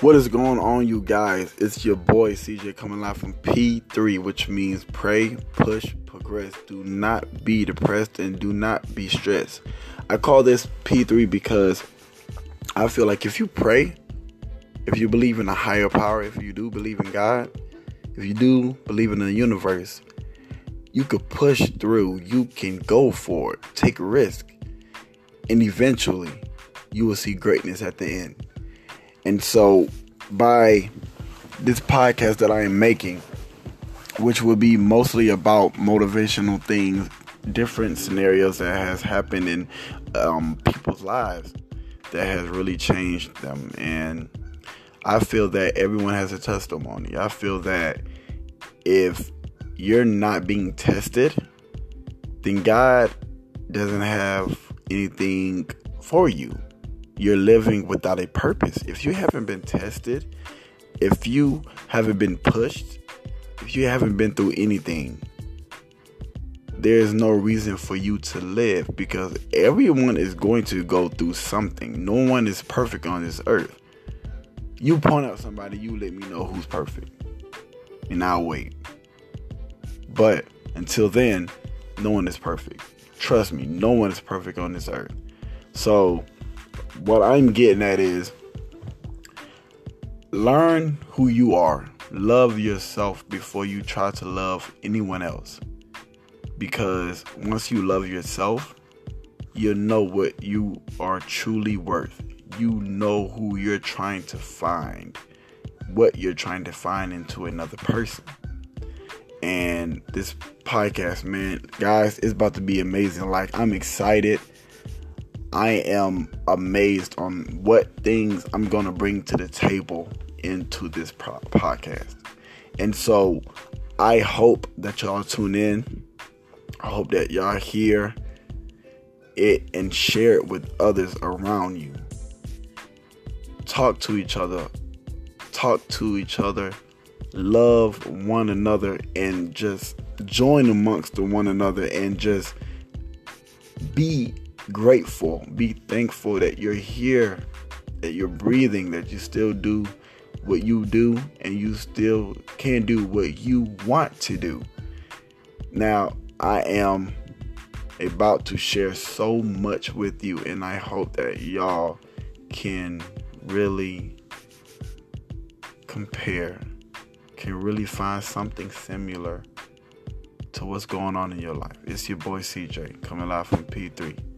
What is going on, you guys? It's your boy CJ coming live from P3, which means pray, push, progress. Do not be depressed and do not be stressed. I call this P3 because I feel like if you pray, if you believe in a higher power, if you do believe in God, if you do believe in the universe, you could push through, you can go for it, take a risk, and eventually you will see greatness at the end. And so, by this podcast that I am making, which will be mostly about motivational things, different scenarios that has happened in um, people's lives that has really changed them. And I feel that everyone has a testimony. I feel that if you're not being tested, then God doesn't have anything for you you're living without a purpose. If you haven't been tested, if you haven't been pushed, if you haven't been through anything, there's no reason for you to live because everyone is going to go through something. No one is perfect on this earth. You point out somebody, you let me know who's perfect, and I'll wait. But until then, no one is perfect. Trust me, no one is perfect on this earth. So, what I'm getting at is learn who you are. Love yourself before you try to love anyone else. Because once you love yourself, you know what you are truly worth. You know who you're trying to find, what you're trying to find into another person. And this podcast, man, guys, is about to be amazing. Like, I'm excited I am amazed on what things I'm going to bring to the table into this podcast. And so I hope that y'all tune in. I hope that y'all hear it and share it with others around you. Talk to each other. Talk to each other. Love one another and just join amongst one another and just be grateful, be thankful that you're here, that you're breathing, that you still do what you do, and you still can do what you want to do. Now, I am about to share so much with you, and I hope that y'all can really compare, can really find something similar to what's going on in your life. It's your boy CJ coming live from P3.